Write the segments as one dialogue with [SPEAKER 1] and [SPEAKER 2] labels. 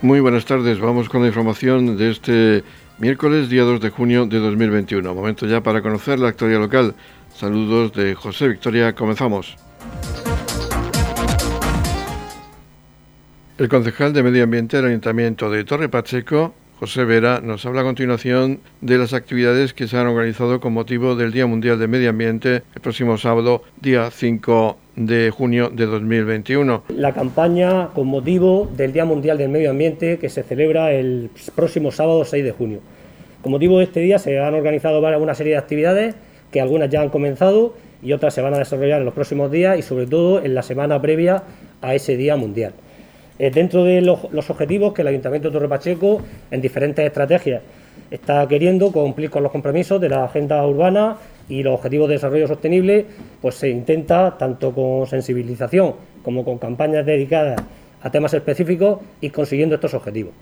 [SPEAKER 1] Muy buenas tardes, vamos con la información de este miércoles, día 2 de junio de 2021. Momento ya para conocer la actualidad local. Saludos de José Victoria, comenzamos. El concejal de Medio Ambiente del Ayuntamiento de Torre Pacheco, José Vera, nos habla a continuación de las actividades que se han organizado con motivo del Día Mundial de Medio Ambiente el próximo sábado, día 5 de junio de 2021.
[SPEAKER 2] La campaña con motivo del Día Mundial del Medio Ambiente que se celebra el próximo sábado 6 de junio. Con motivo de este día se han organizado una serie de actividades que algunas ya han comenzado y otras se van a desarrollar en los próximos días y sobre todo en la semana previa a ese Día Mundial. Eh, dentro de los, objetivos que el Ayuntamiento de Torre Pacheco, en diferentes estrategias, está queriendo cumplir con los compromisos de la agenda urbana y los objetivos de desarrollo sostenible, pues se intenta, tanto con sensibilización como con campañas dedicadas a temas específicos, ir consiguiendo estos objetivos.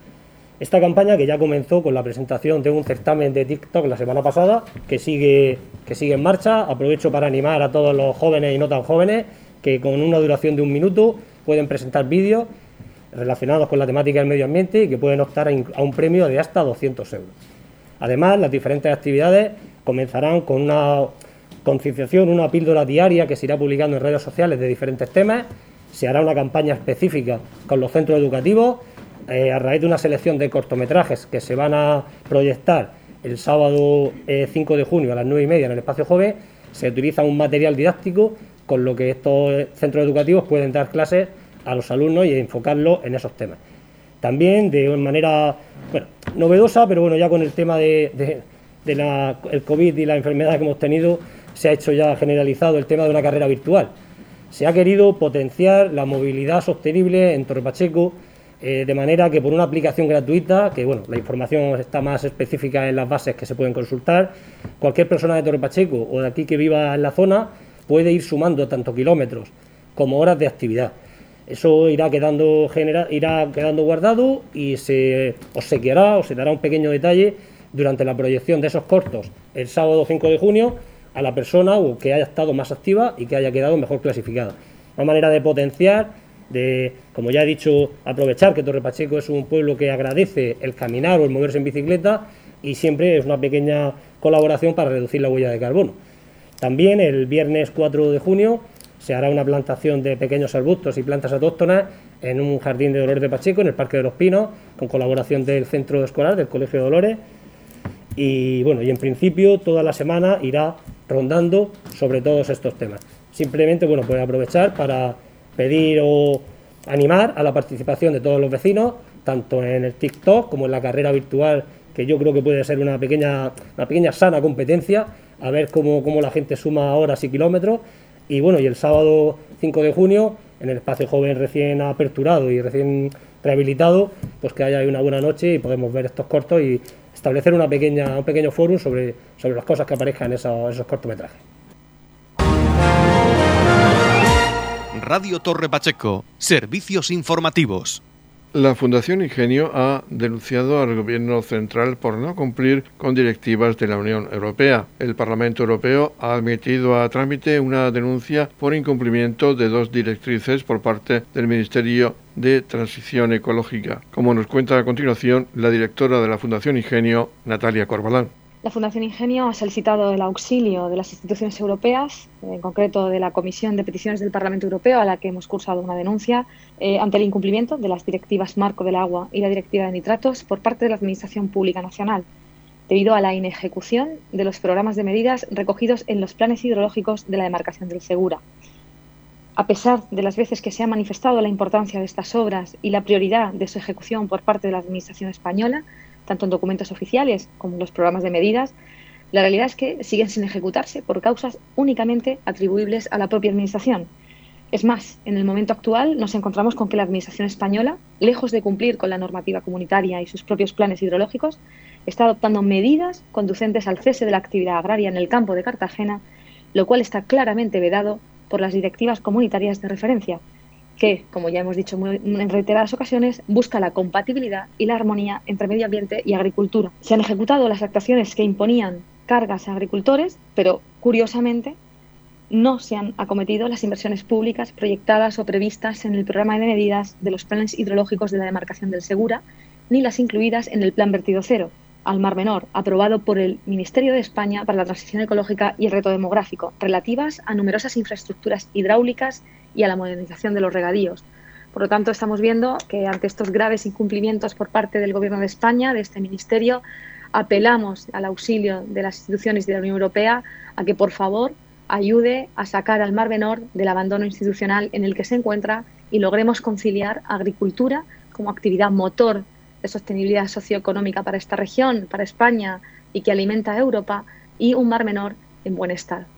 [SPEAKER 2] Esta campaña que ya comenzó con la presentación de un certamen de TikTok la semana pasada, que sigue, que sigue en marcha, aprovecho para animar a todos los jóvenes y no tan jóvenes que con una duración de un minuto pueden presentar vídeos relacionados con la temática del medio ambiente y que pueden optar a un premio de hasta 200 euros. Además, las diferentes actividades comenzarán con una concienciación, una píldora diaria que se irá publicando en redes sociales de diferentes temas. Se hará una campaña específica con los centros educativos eh, a raíz de una selección de cortometrajes que se van a proyectar el sábado 5 eh, de junio a las 9 y media en el espacio joven. Se utiliza un material didáctico con lo que estos centros educativos pueden dar clases a los alumnos y enfocarlo en esos temas. También de manera bueno, novedosa, pero bueno, ya con el tema de, el COVID y la enfermedad que hemos tenido, se ha hecho ya generalizado el tema de una carrera virtual. Se ha querido potenciar la movilidad sostenible en Torre Pacheco, eh, de manera que por una aplicación gratuita, que bueno, la información está más específica en las bases que se pueden consultar, cualquier persona de Torre Pacheco o de aquí que viva en la zona puede ir sumando tanto kilómetros como horas de actividad. Eso irá quedando, irá quedando guardado y se obsequiará o se dará un pequeño detalle durante la proyección de esos cortos el sábado 5 de junio a la persona que haya estado más activa y que haya quedado mejor clasificada. Una manera de potenciar, de, como ya he dicho, aprovechar que Torre Pacheco es un pueblo que agradece el caminar o el moverse en bicicleta y siempre es una pequeña colaboración para reducir la huella de carbono. También el viernes 4 de junio se hará una plantación de pequeños arbustos y plantas autóctonas en un jardín de Dolores de Pacheco, en el Parque de los Pinos, con colaboración del centro escolar del Colegio de Dolores. Y bueno, y en principio toda la semana irá rondando sobre todos estos temas. Simplemente, bueno, pues aprovechar para pedir o animar a la participación de todos los vecinos, tanto en el TikTok como en la carrera virtual, que yo creo que puede ser una pequeña, una pequeña sana competencia, a ver cómo, cómo la gente suma horas y kilómetros y bueno, y el sábado 5 de junio, en el espacio joven recién aperturado y recién rehabilitado, pues que haya una buena noche y podemos ver estos cortos y establecer una pequeña, un pequeño foro sobre, sobre las cosas que aparezcan en esos cortometrajes.
[SPEAKER 3] Radio Torre Pacheco, servicios informativos.
[SPEAKER 1] La Fundación Ingenio ha denunciado al Gobierno central por no cumplir con directivas de la Unión Europea. El Parlamento Europeo ha admitido a trámite una denuncia por incumplimiento de dos directrices por parte del Ministerio de Transición Ecológica, como nos cuenta a continuación la directora de la Fundación Ingenio, Natalia Corbalán.
[SPEAKER 4] La Fundación Ingenio ha solicitado el auxilio de las instituciones europeas, en concreto de la Comisión de Peticiones del Parlamento Europeo, a la que hemos cursado una denuncia eh, ante el incumplimiento de las directivas Marco del Agua y la Directiva de Nitratos por parte de la Administración Pública Nacional, debido a la inejecución de los programas de medidas recogidos en los planes hidrológicos de la demarcación del Segura. A pesar de las veces que se ha manifestado la importancia de estas obras y la prioridad de su ejecución por parte de la Administración española, tanto en documentos oficiales como en los programas de medidas, la realidad es que siguen sin ejecutarse por causas únicamente atribuibles a la propia Administración. Es más, en el momento actual nos encontramos con que la Administración española, lejos de cumplir con la normativa comunitaria y sus propios planes hidrológicos, está adoptando medidas conducentes al cese de la actividad agraria en el campo de Cartagena, lo cual está claramente vedado por las directivas comunitarias de referencia, que, como ya hemos dicho en reiteradas ocasiones, busca la compatibilidad y la armonía entre medio ambiente y agricultura. Se han ejecutado las actuaciones que imponían cargas a agricultores, pero curiosamente no se han acometido las inversiones públicas proyectadas o previstas en el programa de medidas de los planes hidrológicos de la demarcación del Segura, ni las incluidas en el Plan Vertido Cero, al Mar Menor, aprobado por el Ministerio de España para la Transición Ecológica y el Reto Demográfico, relativas a numerosas infraestructuras hidráulicas y a la modernización de los regadíos. Por lo tanto, estamos viendo que ante estos graves incumplimientos por parte del Gobierno de España, de este Ministerio, apelamos al auxilio de las instituciones de la Unión Europea a que, por favor, ayude a sacar al Mar Menor del abandono institucional en el que se encuentra y logremos conciliar agricultura como actividad motor de sostenibilidad socioeconómica para esta región, para España y que alimenta a Europa, y un Mar Menor en buen estado.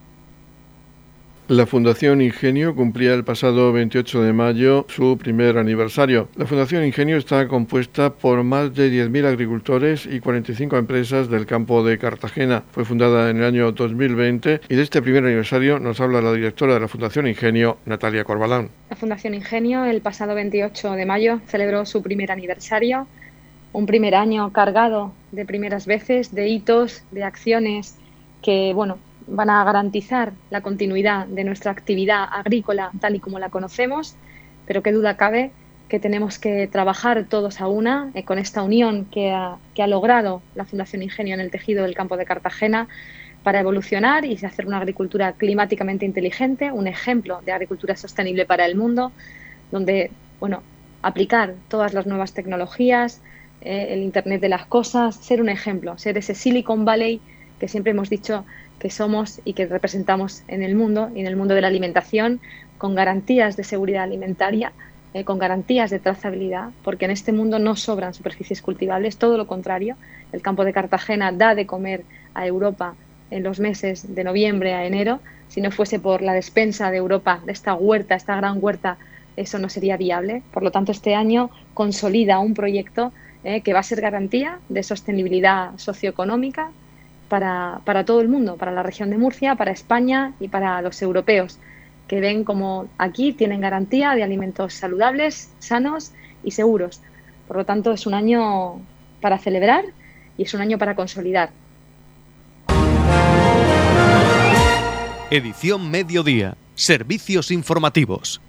[SPEAKER 1] La Fundación Ingenio cumplía el pasado 28 de mayo su primer aniversario. La Fundación Ingenio está compuesta por más de 10.000 agricultores y 45 empresas del campo de Cartagena. Fue fundada en el año 2020 y de este primer aniversario nos habla la directora de la Fundación Ingenio, Natalia Corbalán.
[SPEAKER 4] La Fundación Ingenio el pasado 28 de mayo celebró su primer aniversario, un primer año cargado de primeras veces, de hitos, de acciones que, bueno, van a garantizar la continuidad de nuestra actividad agrícola tal y como la conocemos, pero qué duda cabe que tenemos que trabajar todos a una eh, con esta unión que ha, que ha logrado la Fundación Ingenio en el tejido del campo de Cartagena para evolucionar y hacer una agricultura climáticamente inteligente, un ejemplo de agricultura sostenible para el mundo, donde bueno, aplicar todas las nuevas tecnologías, eh, el Internet de las cosas, ser un ejemplo, ser ese Silicon Valley que siempre hemos dicho que somos y que representamos en el mundo y en el mundo de la alimentación con garantías de seguridad alimentaria, eh, con garantías de trazabilidad, porque en este mundo no sobran superficies cultivables, todo lo contrario. El campo de Cartagena da de comer a Europa en los meses de noviembre a enero. Si no fuese por la despensa de Europa, de esta huerta, esta gran huerta, eso no sería viable. Por lo tanto, este año consolida un proyecto eh, que va a ser garantía de sostenibilidad socioeconómica, para, para todo el mundo, para la región de Murcia, para España y para los europeos, que ven como aquí tienen garantía de alimentos saludables, sanos y seguros. Por lo tanto, es un año para celebrar y es un año para consolidar.
[SPEAKER 3] Edición Mediodía. Servicios informativos.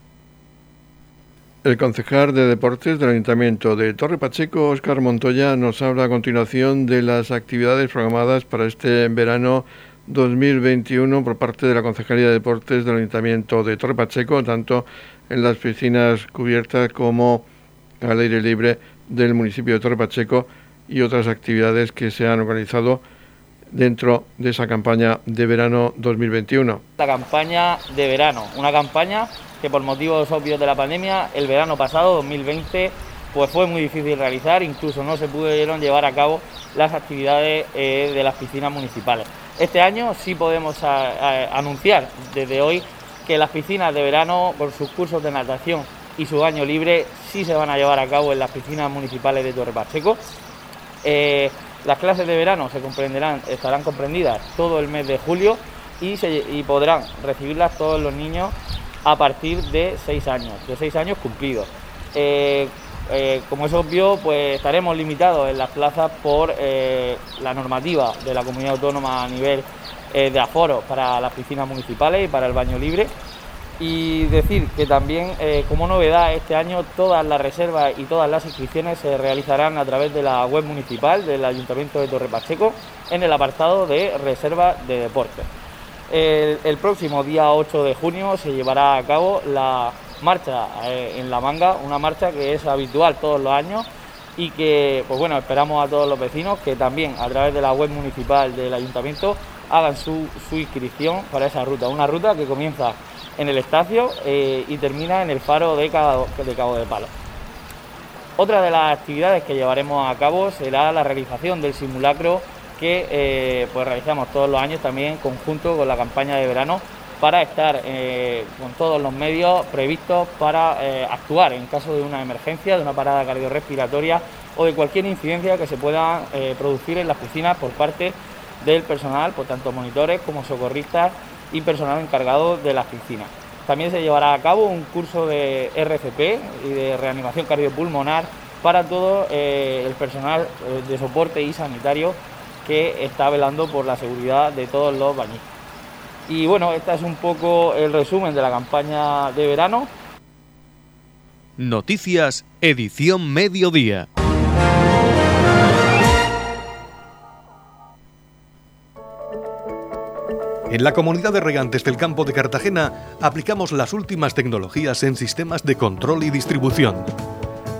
[SPEAKER 1] El concejal de Deportes del Ayuntamiento de Torre Pacheco, Óscar Montoya, nos habla a continuación de las actividades programadas para este verano 2021 por parte de la Concejalía de Deportes del Ayuntamiento de Torre Pacheco, tanto en las piscinas cubiertas como al aire libre del municipio de Torre Pacheco y otras actividades que se han organizado dentro de esa campaña de verano 2021.
[SPEAKER 5] La campaña de verano, una campaña que por motivos obvios de la pandemia, el verano pasado, 2020, pues fue muy difícil realizar, incluso no se pudieron llevar a cabo las actividades eh, de las piscinas municipales. Este año sí podemos anunciar desde hoy que las piscinas de verano, por sus cursos de natación y su baño libre, sí se van a llevar a cabo en las piscinas municipales de Torre Pacheco. Eh, las clases de verano se comprenderán, estarán comprendidas todo el mes de julio y, y podrán recibirlas todos los niños a partir de seis años, de seis años cumplidos. Eh, eh, como es obvio, pues estaremos limitados en las plazas por eh, la normativa de la comunidad autónoma a nivel de aforo para las piscinas municipales y para el baño libre. Y decir que también, como novedad, este año todas las reservas y todas las inscripciones se realizarán a través de la web municipal del Ayuntamiento de Torre Pacheco en el apartado de reserva de deportes. El, próximo día 8 de junio se llevará a cabo la marcha eh, en La Manga, una marcha que es habitual todos los años y que, pues bueno, esperamos a todos los vecinos que también a través de la web municipal del ayuntamiento hagan su, inscripción para esa ruta. Una ruta que comienza en el estacio eh, y termina en el faro de Cabo de, Cabo de Palo. Otra de las actividades que llevaremos a cabo será la realización del simulacro que eh, pues realizamos todos los años también conjunto con la campaña de verano para estar eh, con todos los medios previstos para eh, actuar en caso de una emergencia, de una parada cardiorrespiratoria o de cualquier incidencia que se pueda producir en las piscinas por parte del personal, por tanto monitores como socorristas y personal encargado de las piscinas. También se llevará a cabo un curso de RCP y de reanimación cardiopulmonar para todo el personal de soporte y sanitario que está velando por la seguridad de todos los bañistas. Y bueno, este es un poco el resumen de la campaña de verano.
[SPEAKER 3] Noticias, edición mediodía. En la comunidad de regantes del campo de Cartagena aplicamos las últimas tecnologías en sistemas de control y distribución,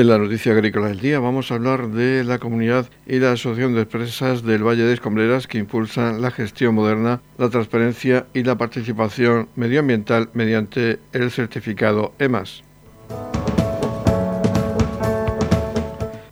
[SPEAKER 1] En la noticia agrícola del día vamos a hablar de la comunidad y la asociación de empresas del Valle de Escombreras que impulsan la gestión moderna, la transparencia y la participación medioambiental mediante el certificado EMAS.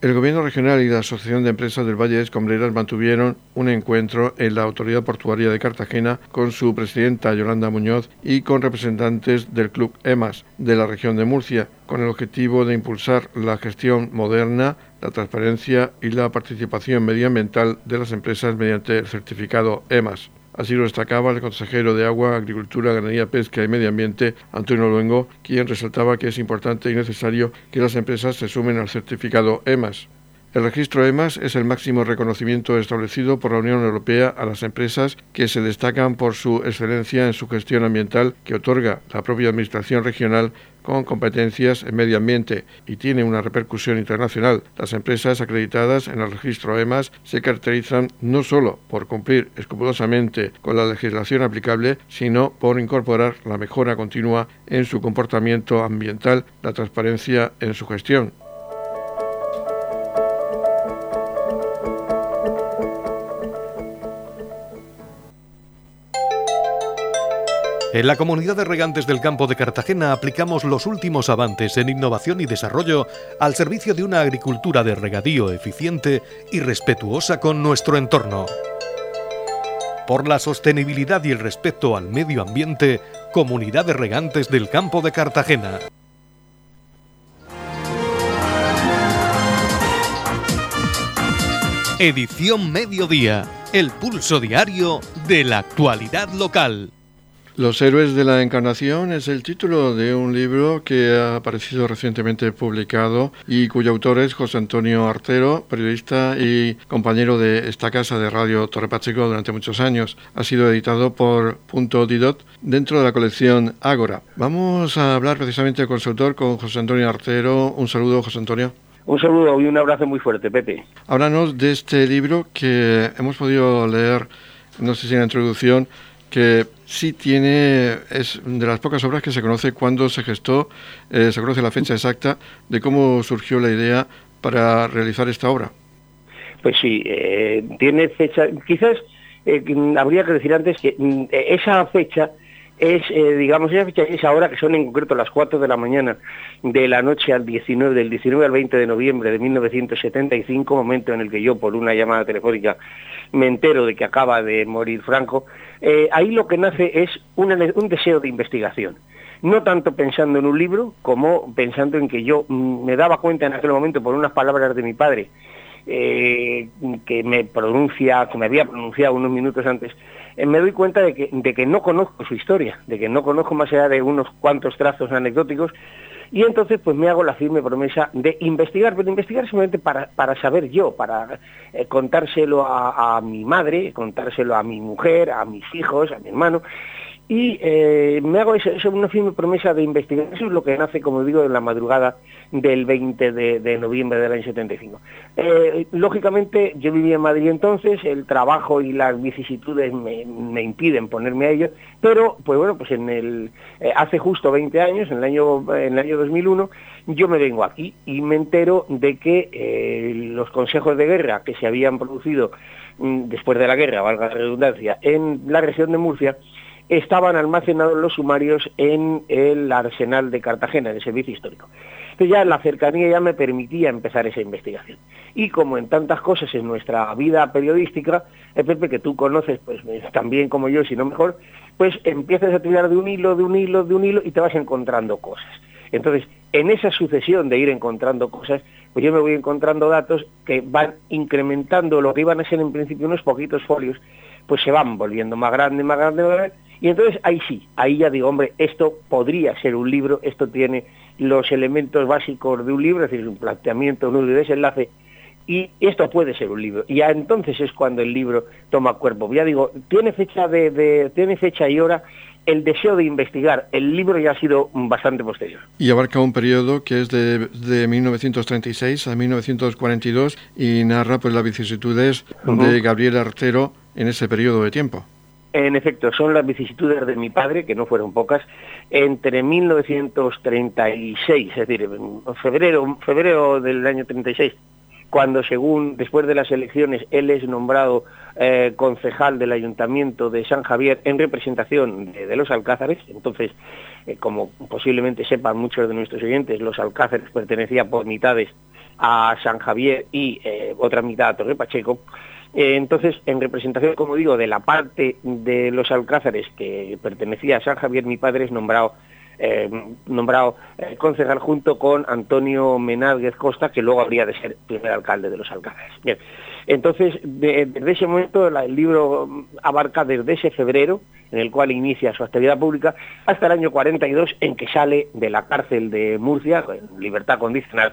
[SPEAKER 1] El Gobierno regional y la Asociación de Empresas del Valle de Escombreras mantuvieron un encuentro en la Autoridad Portuaria de Cartagena con su presidenta Yolanda Muñoz y con representantes del Club EMAS de la región de Murcia, con el objetivo de impulsar la gestión moderna, la transparencia y la participación medioambiental de las empresas mediante el certificado EMAS. Así lo destacaba el consejero de Agua, Agricultura, Ganadería, Pesca y Medio Ambiente, Antonio Luengo, quien resaltaba que es importante y necesario que las empresas se sumen al certificado EMAS. El registro EMAS es el máximo reconocimiento establecido por la Unión Europea a las empresas que se destacan por su excelencia en su gestión ambiental que otorga la propia Administración regional con competencias en medio ambiente y tiene una repercusión internacional. Las empresas acreditadas en el registro EMAS se caracterizan no solo por cumplir escrupulosamente con la legislación aplicable, sino por incorporar la mejora continua en su comportamiento ambiental, la transparencia en su gestión.
[SPEAKER 3] En la comunidad de regantes del campo de Cartagena aplicamos los últimos avances en innovación y desarrollo al servicio de una agricultura de regadío eficiente y respetuosa con nuestro entorno. Por la sostenibilidad y el respeto al medio ambiente, Comunidad de Regantes del Campo de Cartagena. Edición Mediodía, el pulso diario de la actualidad local.
[SPEAKER 1] Los héroes de la encarnación es el título de un libro que ha aparecido recientemente publicado y cuyo autor es José Antonio Artero, periodista y compañero de esta casa de Radio Torre Pacheco durante muchos años. Ha sido editado por Punto Didot dentro de la colección Ágora. Vamos a hablar precisamente con su autor, con José Antonio Artero. Un saludo, José Antonio.
[SPEAKER 6] Un saludo y un abrazo muy fuerte, Pepe.
[SPEAKER 1] Háblanos de este libro que hemos podido leer, no sé si en la introducción, que sí tiene, es de las pocas obras que se conoce cuándo se gestó, eh, se conoce la fecha exacta de cómo surgió la idea para realizar esta obra.
[SPEAKER 6] Pues sí, eh, tiene fecha, quizás eh, habría que decir antes que mm, esa fecha es, digamos, esa fecha es ahora que son en concreto las 4 de la mañana de la noche al 19, del 19 al 20 de noviembre de 1975, momento en el que yo por una llamada telefónica me entero de que acaba de morir Franco, eh, ahí lo que nace es un, deseo de investigación. No tanto pensando en un libro como pensando en que yo mm, me daba cuenta en aquel momento por unas palabras de mi padre, eh, que me pronuncia, que me había pronunciado unos minutos antes, eh, me doy cuenta de que, de que no conozco su historia, de que no conozco más allá de unos cuantos trazos anecdóticos, y entonces pues me hago la firme promesa de investigar, pero investigar simplemente para, saber yo, para eh, contárselo a, mi madre, contárselo a mi mujer, a mis hijos, a mi hermano, y eh, me hago eso, una firme promesa de investigar. Eso es lo que nace, como digo, en la madrugada del 20 de, noviembre del año 75. Eh, lógicamente, yo vivía en Madrid entonces, el trabajo y las vicisitudes me, impiden ponerme a ello, pero, pues bueno, pues en el, eh, hace justo 20 años, en el, año, en el año 2001, yo me vengo aquí y me entero de que los consejos de guerra que se habían producido mm, después de la guerra, valga la redundancia, en la región de Murcia, estaban almacenados los sumarios en el arsenal de Cartagena, en el servicio histórico. Entonces ya la cercanía ya me permitía empezar esa investigación. Y como en tantas cosas en nuestra vida periodística, el Pepe, que tú conoces pues también como yo, si no mejor, pues empiezas a tirar de un hilo, de un hilo, de un hilo y te vas encontrando cosas. Entonces, en esa sucesión de ir encontrando cosas, pues yo me voy encontrando datos que van incrementando lo que iban a ser en principio unos poquitos folios, pues se van volviendo más grandes, más grandes, más grandes, y entonces ahí sí, ahí ya digo, hombre, esto podría ser un libro, esto tiene los elementos básicos de un libro, es decir, un planteamiento, un desenlace, y esto puede ser un libro. Y ya entonces es cuando el libro toma cuerpo. Ya digo, tiene fecha de, tiene fecha y hora el deseo de investigar. El libro ya ha sido bastante posterior.
[SPEAKER 1] Y abarca un periodo que es de, de 1936 a 1942 y narra pues las vicisitudes de Gabriel Artero en ese periodo de tiempo.
[SPEAKER 6] En efecto, son las vicisitudes de mi padre, que no fueron pocas, entre 1936, es decir, febrero, febrero del año 36, cuando según después de las elecciones él es nombrado eh, concejal del Ayuntamiento de San Javier en representación de, los Alcázares, entonces, eh, como posiblemente sepan muchos de nuestros oyentes, los Alcázares pertenecían por mitades a San Javier y eh, otra mitad a Torre Pacheco, entonces, en representación, como digo, de la parte de los alcázares que pertenecía a San Javier, mi padre es nombrado eh, nombrado eh, concejal junto con Antonio Menázguez Costa, que luego habría de ser primer alcalde de los Alcázares. Bien, entonces, desde ese momento el libro abarca desde ese febrero, en el cual inicia su actividad pública, hasta el año 42, en que sale de la cárcel de Murcia, en libertad condicional,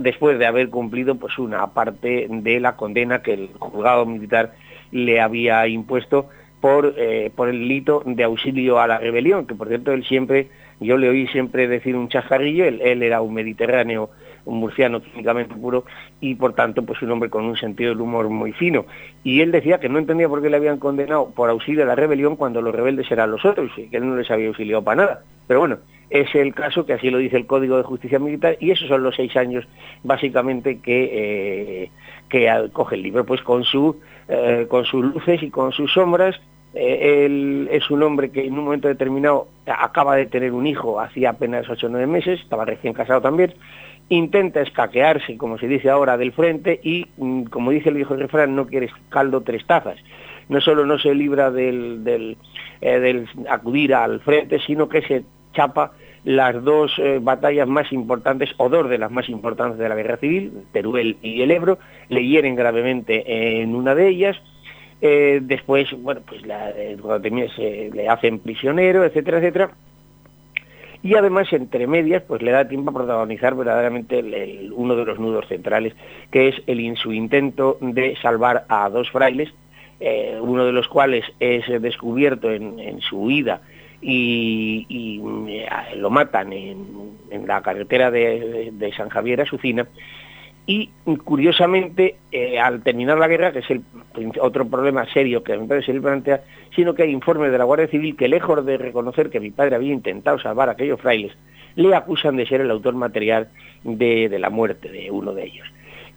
[SPEAKER 6] después de haber cumplido pues una parte de la condena que el juzgado militar le había impuesto por, eh, por el delito de auxilio a la rebelión, que por cierto él siempre, yo le oí siempre decir un chascarrillo, él, era un mediterráneo, un murciano químicamente puro y por tanto pues un hombre con un sentido del humor muy fino. Y él decía que no entendía por qué le habían condenado por auxilio a la rebelión cuando los rebeldes eran los otros y que él no les había auxiliado para nada. Pero bueno, es el caso que así lo dice el Código de Justicia Militar y esos son los seis años básicamente que, eh, que coge el libro, pues con, su, eh, con sus luces y con sus sombras. Eh, él es un hombre que en un momento determinado acaba de tener un hijo hacía apenas ocho o nueve meses, estaba recién casado también, intenta escaquearse, como se dice ahora, del frente y, mm, como dice el viejo refrán, no quieres caldo tres tazas. No solo no se libra del, del, del acudir al frente, sino que se chapa las dos eh, batallas más importantes, o dos de las más importantes de la guerra civil, Teruel y el Ebro, le hieren gravemente en una de ellas, eh, después, bueno, pues la, eh, se le hacen prisionero, etcétera, etcétera, y además entre medias pues le da tiempo a protagonizar verdaderamente uno de los nudos centrales que es el, su intento de salvar a dos frailes uno de los cuales es descubierto en, en su huida y, eh, lo matan en, la carretera de, San Javier a Sucina y curiosamente eh, al terminar la guerra, que es otro problema serio que padre se le plantea, sino que hay informes de la Guardia Civil que lejos de reconocer que mi padre había intentado salvar a aquellos frailes, le acusan de ser el autor material de la muerte de uno de ellos.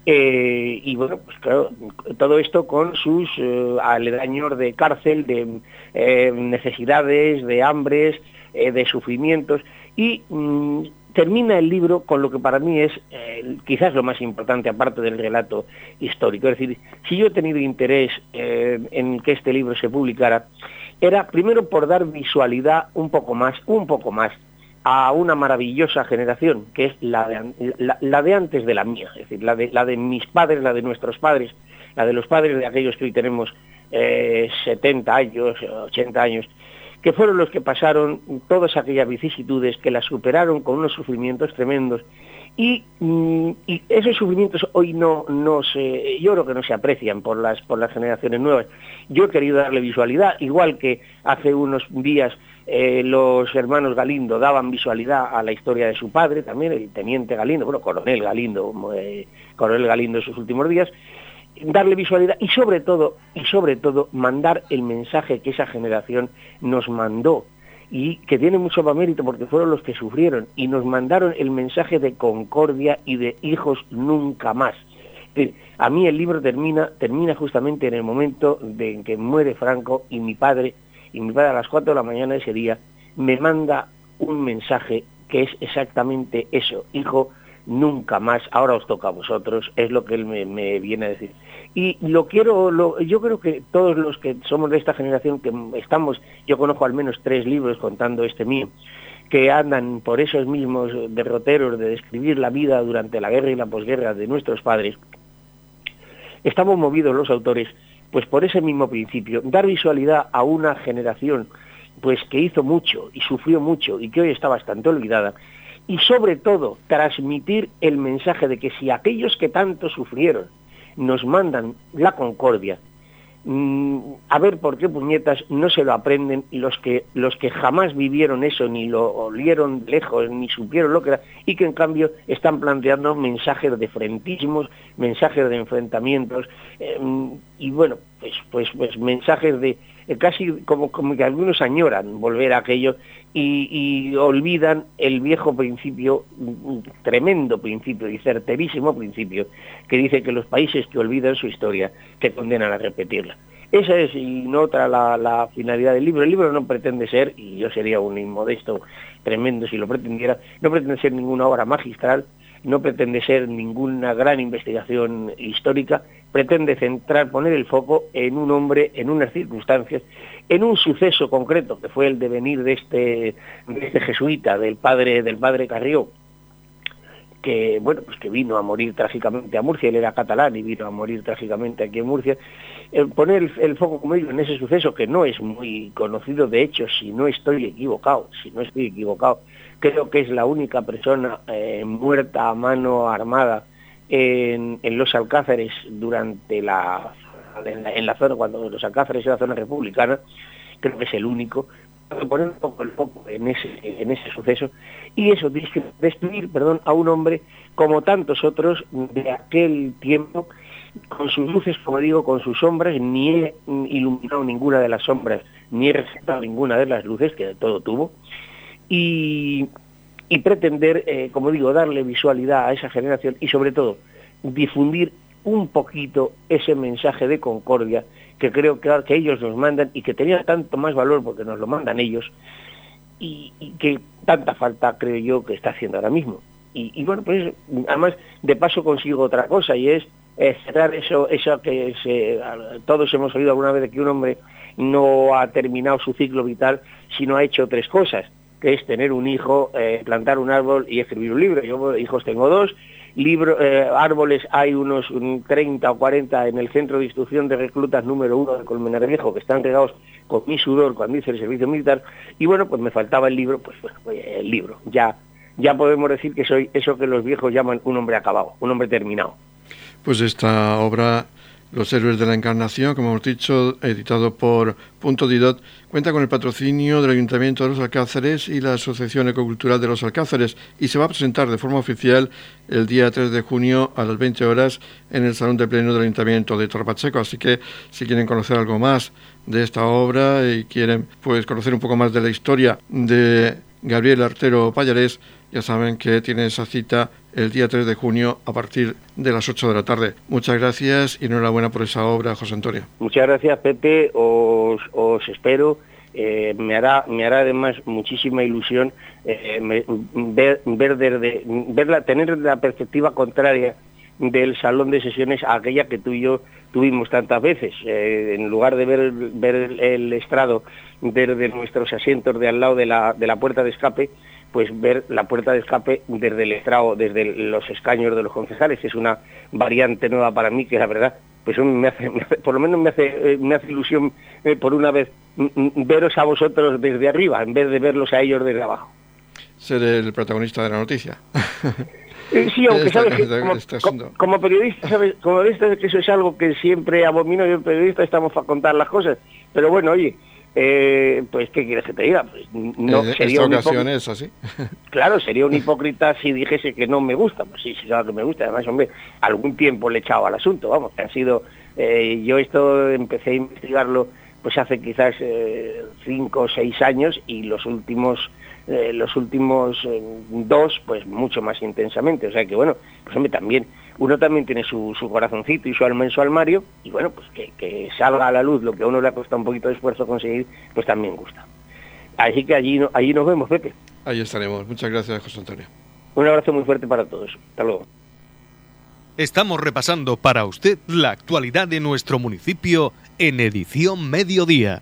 [SPEAKER 6] Eh, y bueno, pues claro, todo esto con sus eh, de cárcel, de eh, necesidades, de hambres, de sufrimientos, y mm, termina el libro con lo que para mí es quizás lo más importante, aparte del relato histórico. Es decir, si yo he tenido interés en que este libro se publicara, era primero por dar visualidad un poco más, un poco más a una maravillosa generación, que es la de, la, de, antes de la mía, es decir, la de, la de mis padres, la de nuestros padres, la de los padres de aquellos que hoy tenemos 70 eh, años, 80 años, que fueron los que pasaron todas aquellas vicisitudes, que las superaron con unos sufrimientos tremendos, y, mm, y, esos sufrimientos hoy no, no se, yo creo que no se aprecian por las, por las generaciones nuevas. Yo he querido darle visualidad, igual que hace unos días eh, los hermanos Galindo daban visualidad a la historia de su padre, también el teniente Galindo, bueno, coronel Galindo, eh, coronel Galindo en sus últimos días, darle visualidad y sobre todo, y sobre todo, mandar el mensaje que esa generación nos mandó y que tiene mucho mérito porque fueron los que sufrieron y nos mandaron el mensaje de concordia y de hijos nunca más. A mí el libro termina, termina justamente en el momento de en que muere Franco y mi padre y mi padre a las 4 de la mañana ese día me manda un mensaje que es exactamente eso, hijo, nunca más, ahora os toca a vosotros, es lo que él me, viene a decir. Y lo quiero, yo creo que todos los que somos de esta generación, que estamos, yo conozco al menos tres libros contando este mío, que andan por esos mismos derroteros de describir la vida durante la guerra y la posguerra de nuestros padres, estamos movidos los autores pues por ese mismo principio, dar visualidad a una generación pues que hizo mucho y sufrió mucho y que hoy está bastante olvidada, y sobre todo transmitir el mensaje de que si aquellos que tanto sufrieron nos mandan la concordia, a ver por qué puñetas no se lo aprenden los que, los que jamás vivieron eso, ni lo olieron lejos, ni supieron lo que era, y que en cambio están planteando mensajes de frentismos, mensajes de enfrentamientos, eh, y bueno, pues, pues, pues mensajes de, casi como, como que algunos añoran volver a aquello y, olvidan el viejo principio, tremendo principio y certerísimo principio, que dice que los países que olvidan su historia te condenan a repetirla. Esa es y no otra la, la, finalidad del libro. El libro no pretende ser, y yo sería un inmodesto tremendo si lo pretendiera, no pretende ser ninguna obra magistral, no pretende ser ninguna gran investigación histórica, pretende centrar, poner el foco en un hombre, en unas circunstancias, en un suceso concreto, que fue el devenir de este, este jesuita, del padre, del padre Carrió, que bueno pues que vino a morir trágicamente a Murcia, él era catalán y vino a morir trágicamente aquí en Murcia, poner el, foco como digo en ese suceso que no es muy conocido, de hecho, si no estoy equivocado, si no estoy equivocado, creo que es la única persona eh, muerta a mano armada en, los Alcázares durante la en, la zona, cuando los Alcázares era zona republicana, creo que es el único, poner un poco el foco en ese, en ese suceso, y eso, destruir perdón, a un hombre como tantos otros de aquel tiempo, con sus luces, como digo, con sus sombras, ni he iluminado ninguna de las sombras, ni he recetado ninguna de las luces, que de todo tuvo, y, pretender, eh, como digo, darle visualidad a esa generación y sobre todo difundir un poquito ese mensaje de concordia que creo que, ellos nos mandan y que tenía tanto más valor porque nos lo mandan ellos y, que tanta falta creo yo que está haciendo ahora mismo. Y, bueno, pues además de paso consigo otra cosa y es cerrar eso, eso que todos hemos oído alguna vez de que un hombre no ha terminado su ciclo vital si no ha hecho tres cosas que es tener un hijo, eh, plantar un árbol y escribir un libro. Yo hijos tengo dos, libro, eh, árboles hay unos 30 o 40 en el centro de instrucción de reclutas número uno de Colmenar Viejo que están regados con mi sudor cuando hice el servicio militar y bueno, pues me faltaba el libro, pues bueno, pues, el libro. Ya, ya podemos decir que soy eso que los viejos llaman un hombre acabado, un hombre terminado.
[SPEAKER 1] Pues esta obra los Héroes de la Encarnación, como hemos dicho, editado por Punto Didot, cuenta con el patrocinio del Ayuntamiento de los Alcázares y la Asociación Ecocultural de los Alcázares y se va a presentar de forma oficial el día 3 de junio a las 20 horas en el Salón de Pleno del Ayuntamiento de Torpacheco. Así que si quieren conocer algo más de esta obra y quieren pues conocer un poco más de la historia de Gabriel Artero Payarés, ya saben que tiene esa cita el día 3 de junio a partir de las 8 de la tarde. Muchas gracias y enhorabuena por esa obra, José Antonio.
[SPEAKER 6] Muchas gracias, Pepe. Os, espero. Eh, me hará me hará además muchísima ilusión eh, ver, ver, desde, tener la perspectiva contraria del salón de sesiones a aquella que tú y yo tuvimos tantas veces. Eh, en lugar de ver, ver el, estrado desde nuestros asientos de al lado de la, de la puerta de escape, pues ver la puerta de escape desde el estrado, desde los escaños de los concejales, es una variante nueva para mí que la verdad, pues me hace, por lo menos me hace, eh, me hace ilusión eh, por una vez veros a vosotros desde arriba en vez de verlos a ellos desde abajo.
[SPEAKER 1] Ser el protagonista de la noticia.
[SPEAKER 6] Eh, sí, aunque sabes que como, periodista, sabes, como periodista que eso es algo que siempre abomino, yo periodista estamos para contar las cosas, pero bueno, oye, eh, pues ¿qué quieres que te diga? Pues,
[SPEAKER 1] no, sería esta ocasión es así.
[SPEAKER 6] claro, sería un hipócrita si dijese que no me gusta. Pues sí, sí, claro que me gusta. Además, hombre, algún tiempo le he echado al asunto, vamos, que ha sido... Eh, yo esto empecé a investigarlo pues hace quizás eh, cinco o seis años y los últimos los últimos dos pues mucho más intensamente o sea que bueno pues hombre también uno también tiene su, corazoncito y su alma en su armario, y bueno, pues que, salga a la luz lo que a uno le ha costado un poquito de esfuerzo conseguir, pues también gusta. Así que allí, allí nos vemos, Pepe.
[SPEAKER 1] Ahí estaremos. Muchas gracias, José Antonio.
[SPEAKER 6] Un abrazo muy fuerte para todos. Hasta luego.
[SPEAKER 3] Estamos repasando para usted la actualidad de nuestro municipio en edición mediodía.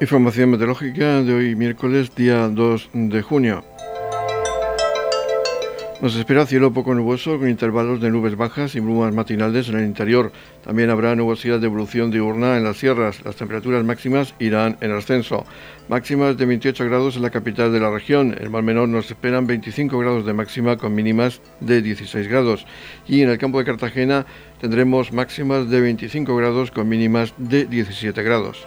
[SPEAKER 1] Información meteorológica de hoy miércoles día 2 de junio. Nos espera cielo poco nuboso con intervalos de nubes bajas y brumas matinales en el interior. También habrá nubosidad de evolución diurna en las sierras. Las temperaturas máximas irán en ascenso. Máximas de 28 grados en la capital de la región. En Mar Menor nos esperan 25 grados de máxima con mínimas de 16 grados. Y en el campo de Cartagena tendremos máximas de 25 grados con mínimas de 17 grados.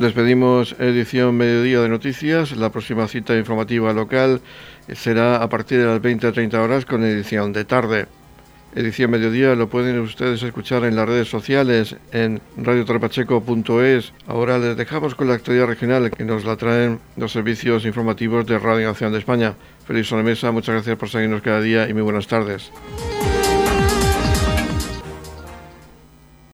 [SPEAKER 1] Despedimos edición mediodía de noticias. La próxima cita informativa local será a partir de las 20 a 30 horas con edición de tarde. Edición mediodía lo pueden ustedes escuchar en las redes sociales en radiotorpacheco.es. Ahora les dejamos con la actualidad regional que nos la traen los servicios informativos de Radio Nacional de España. Feliz mesa, muchas gracias por seguirnos cada día y muy buenas tardes.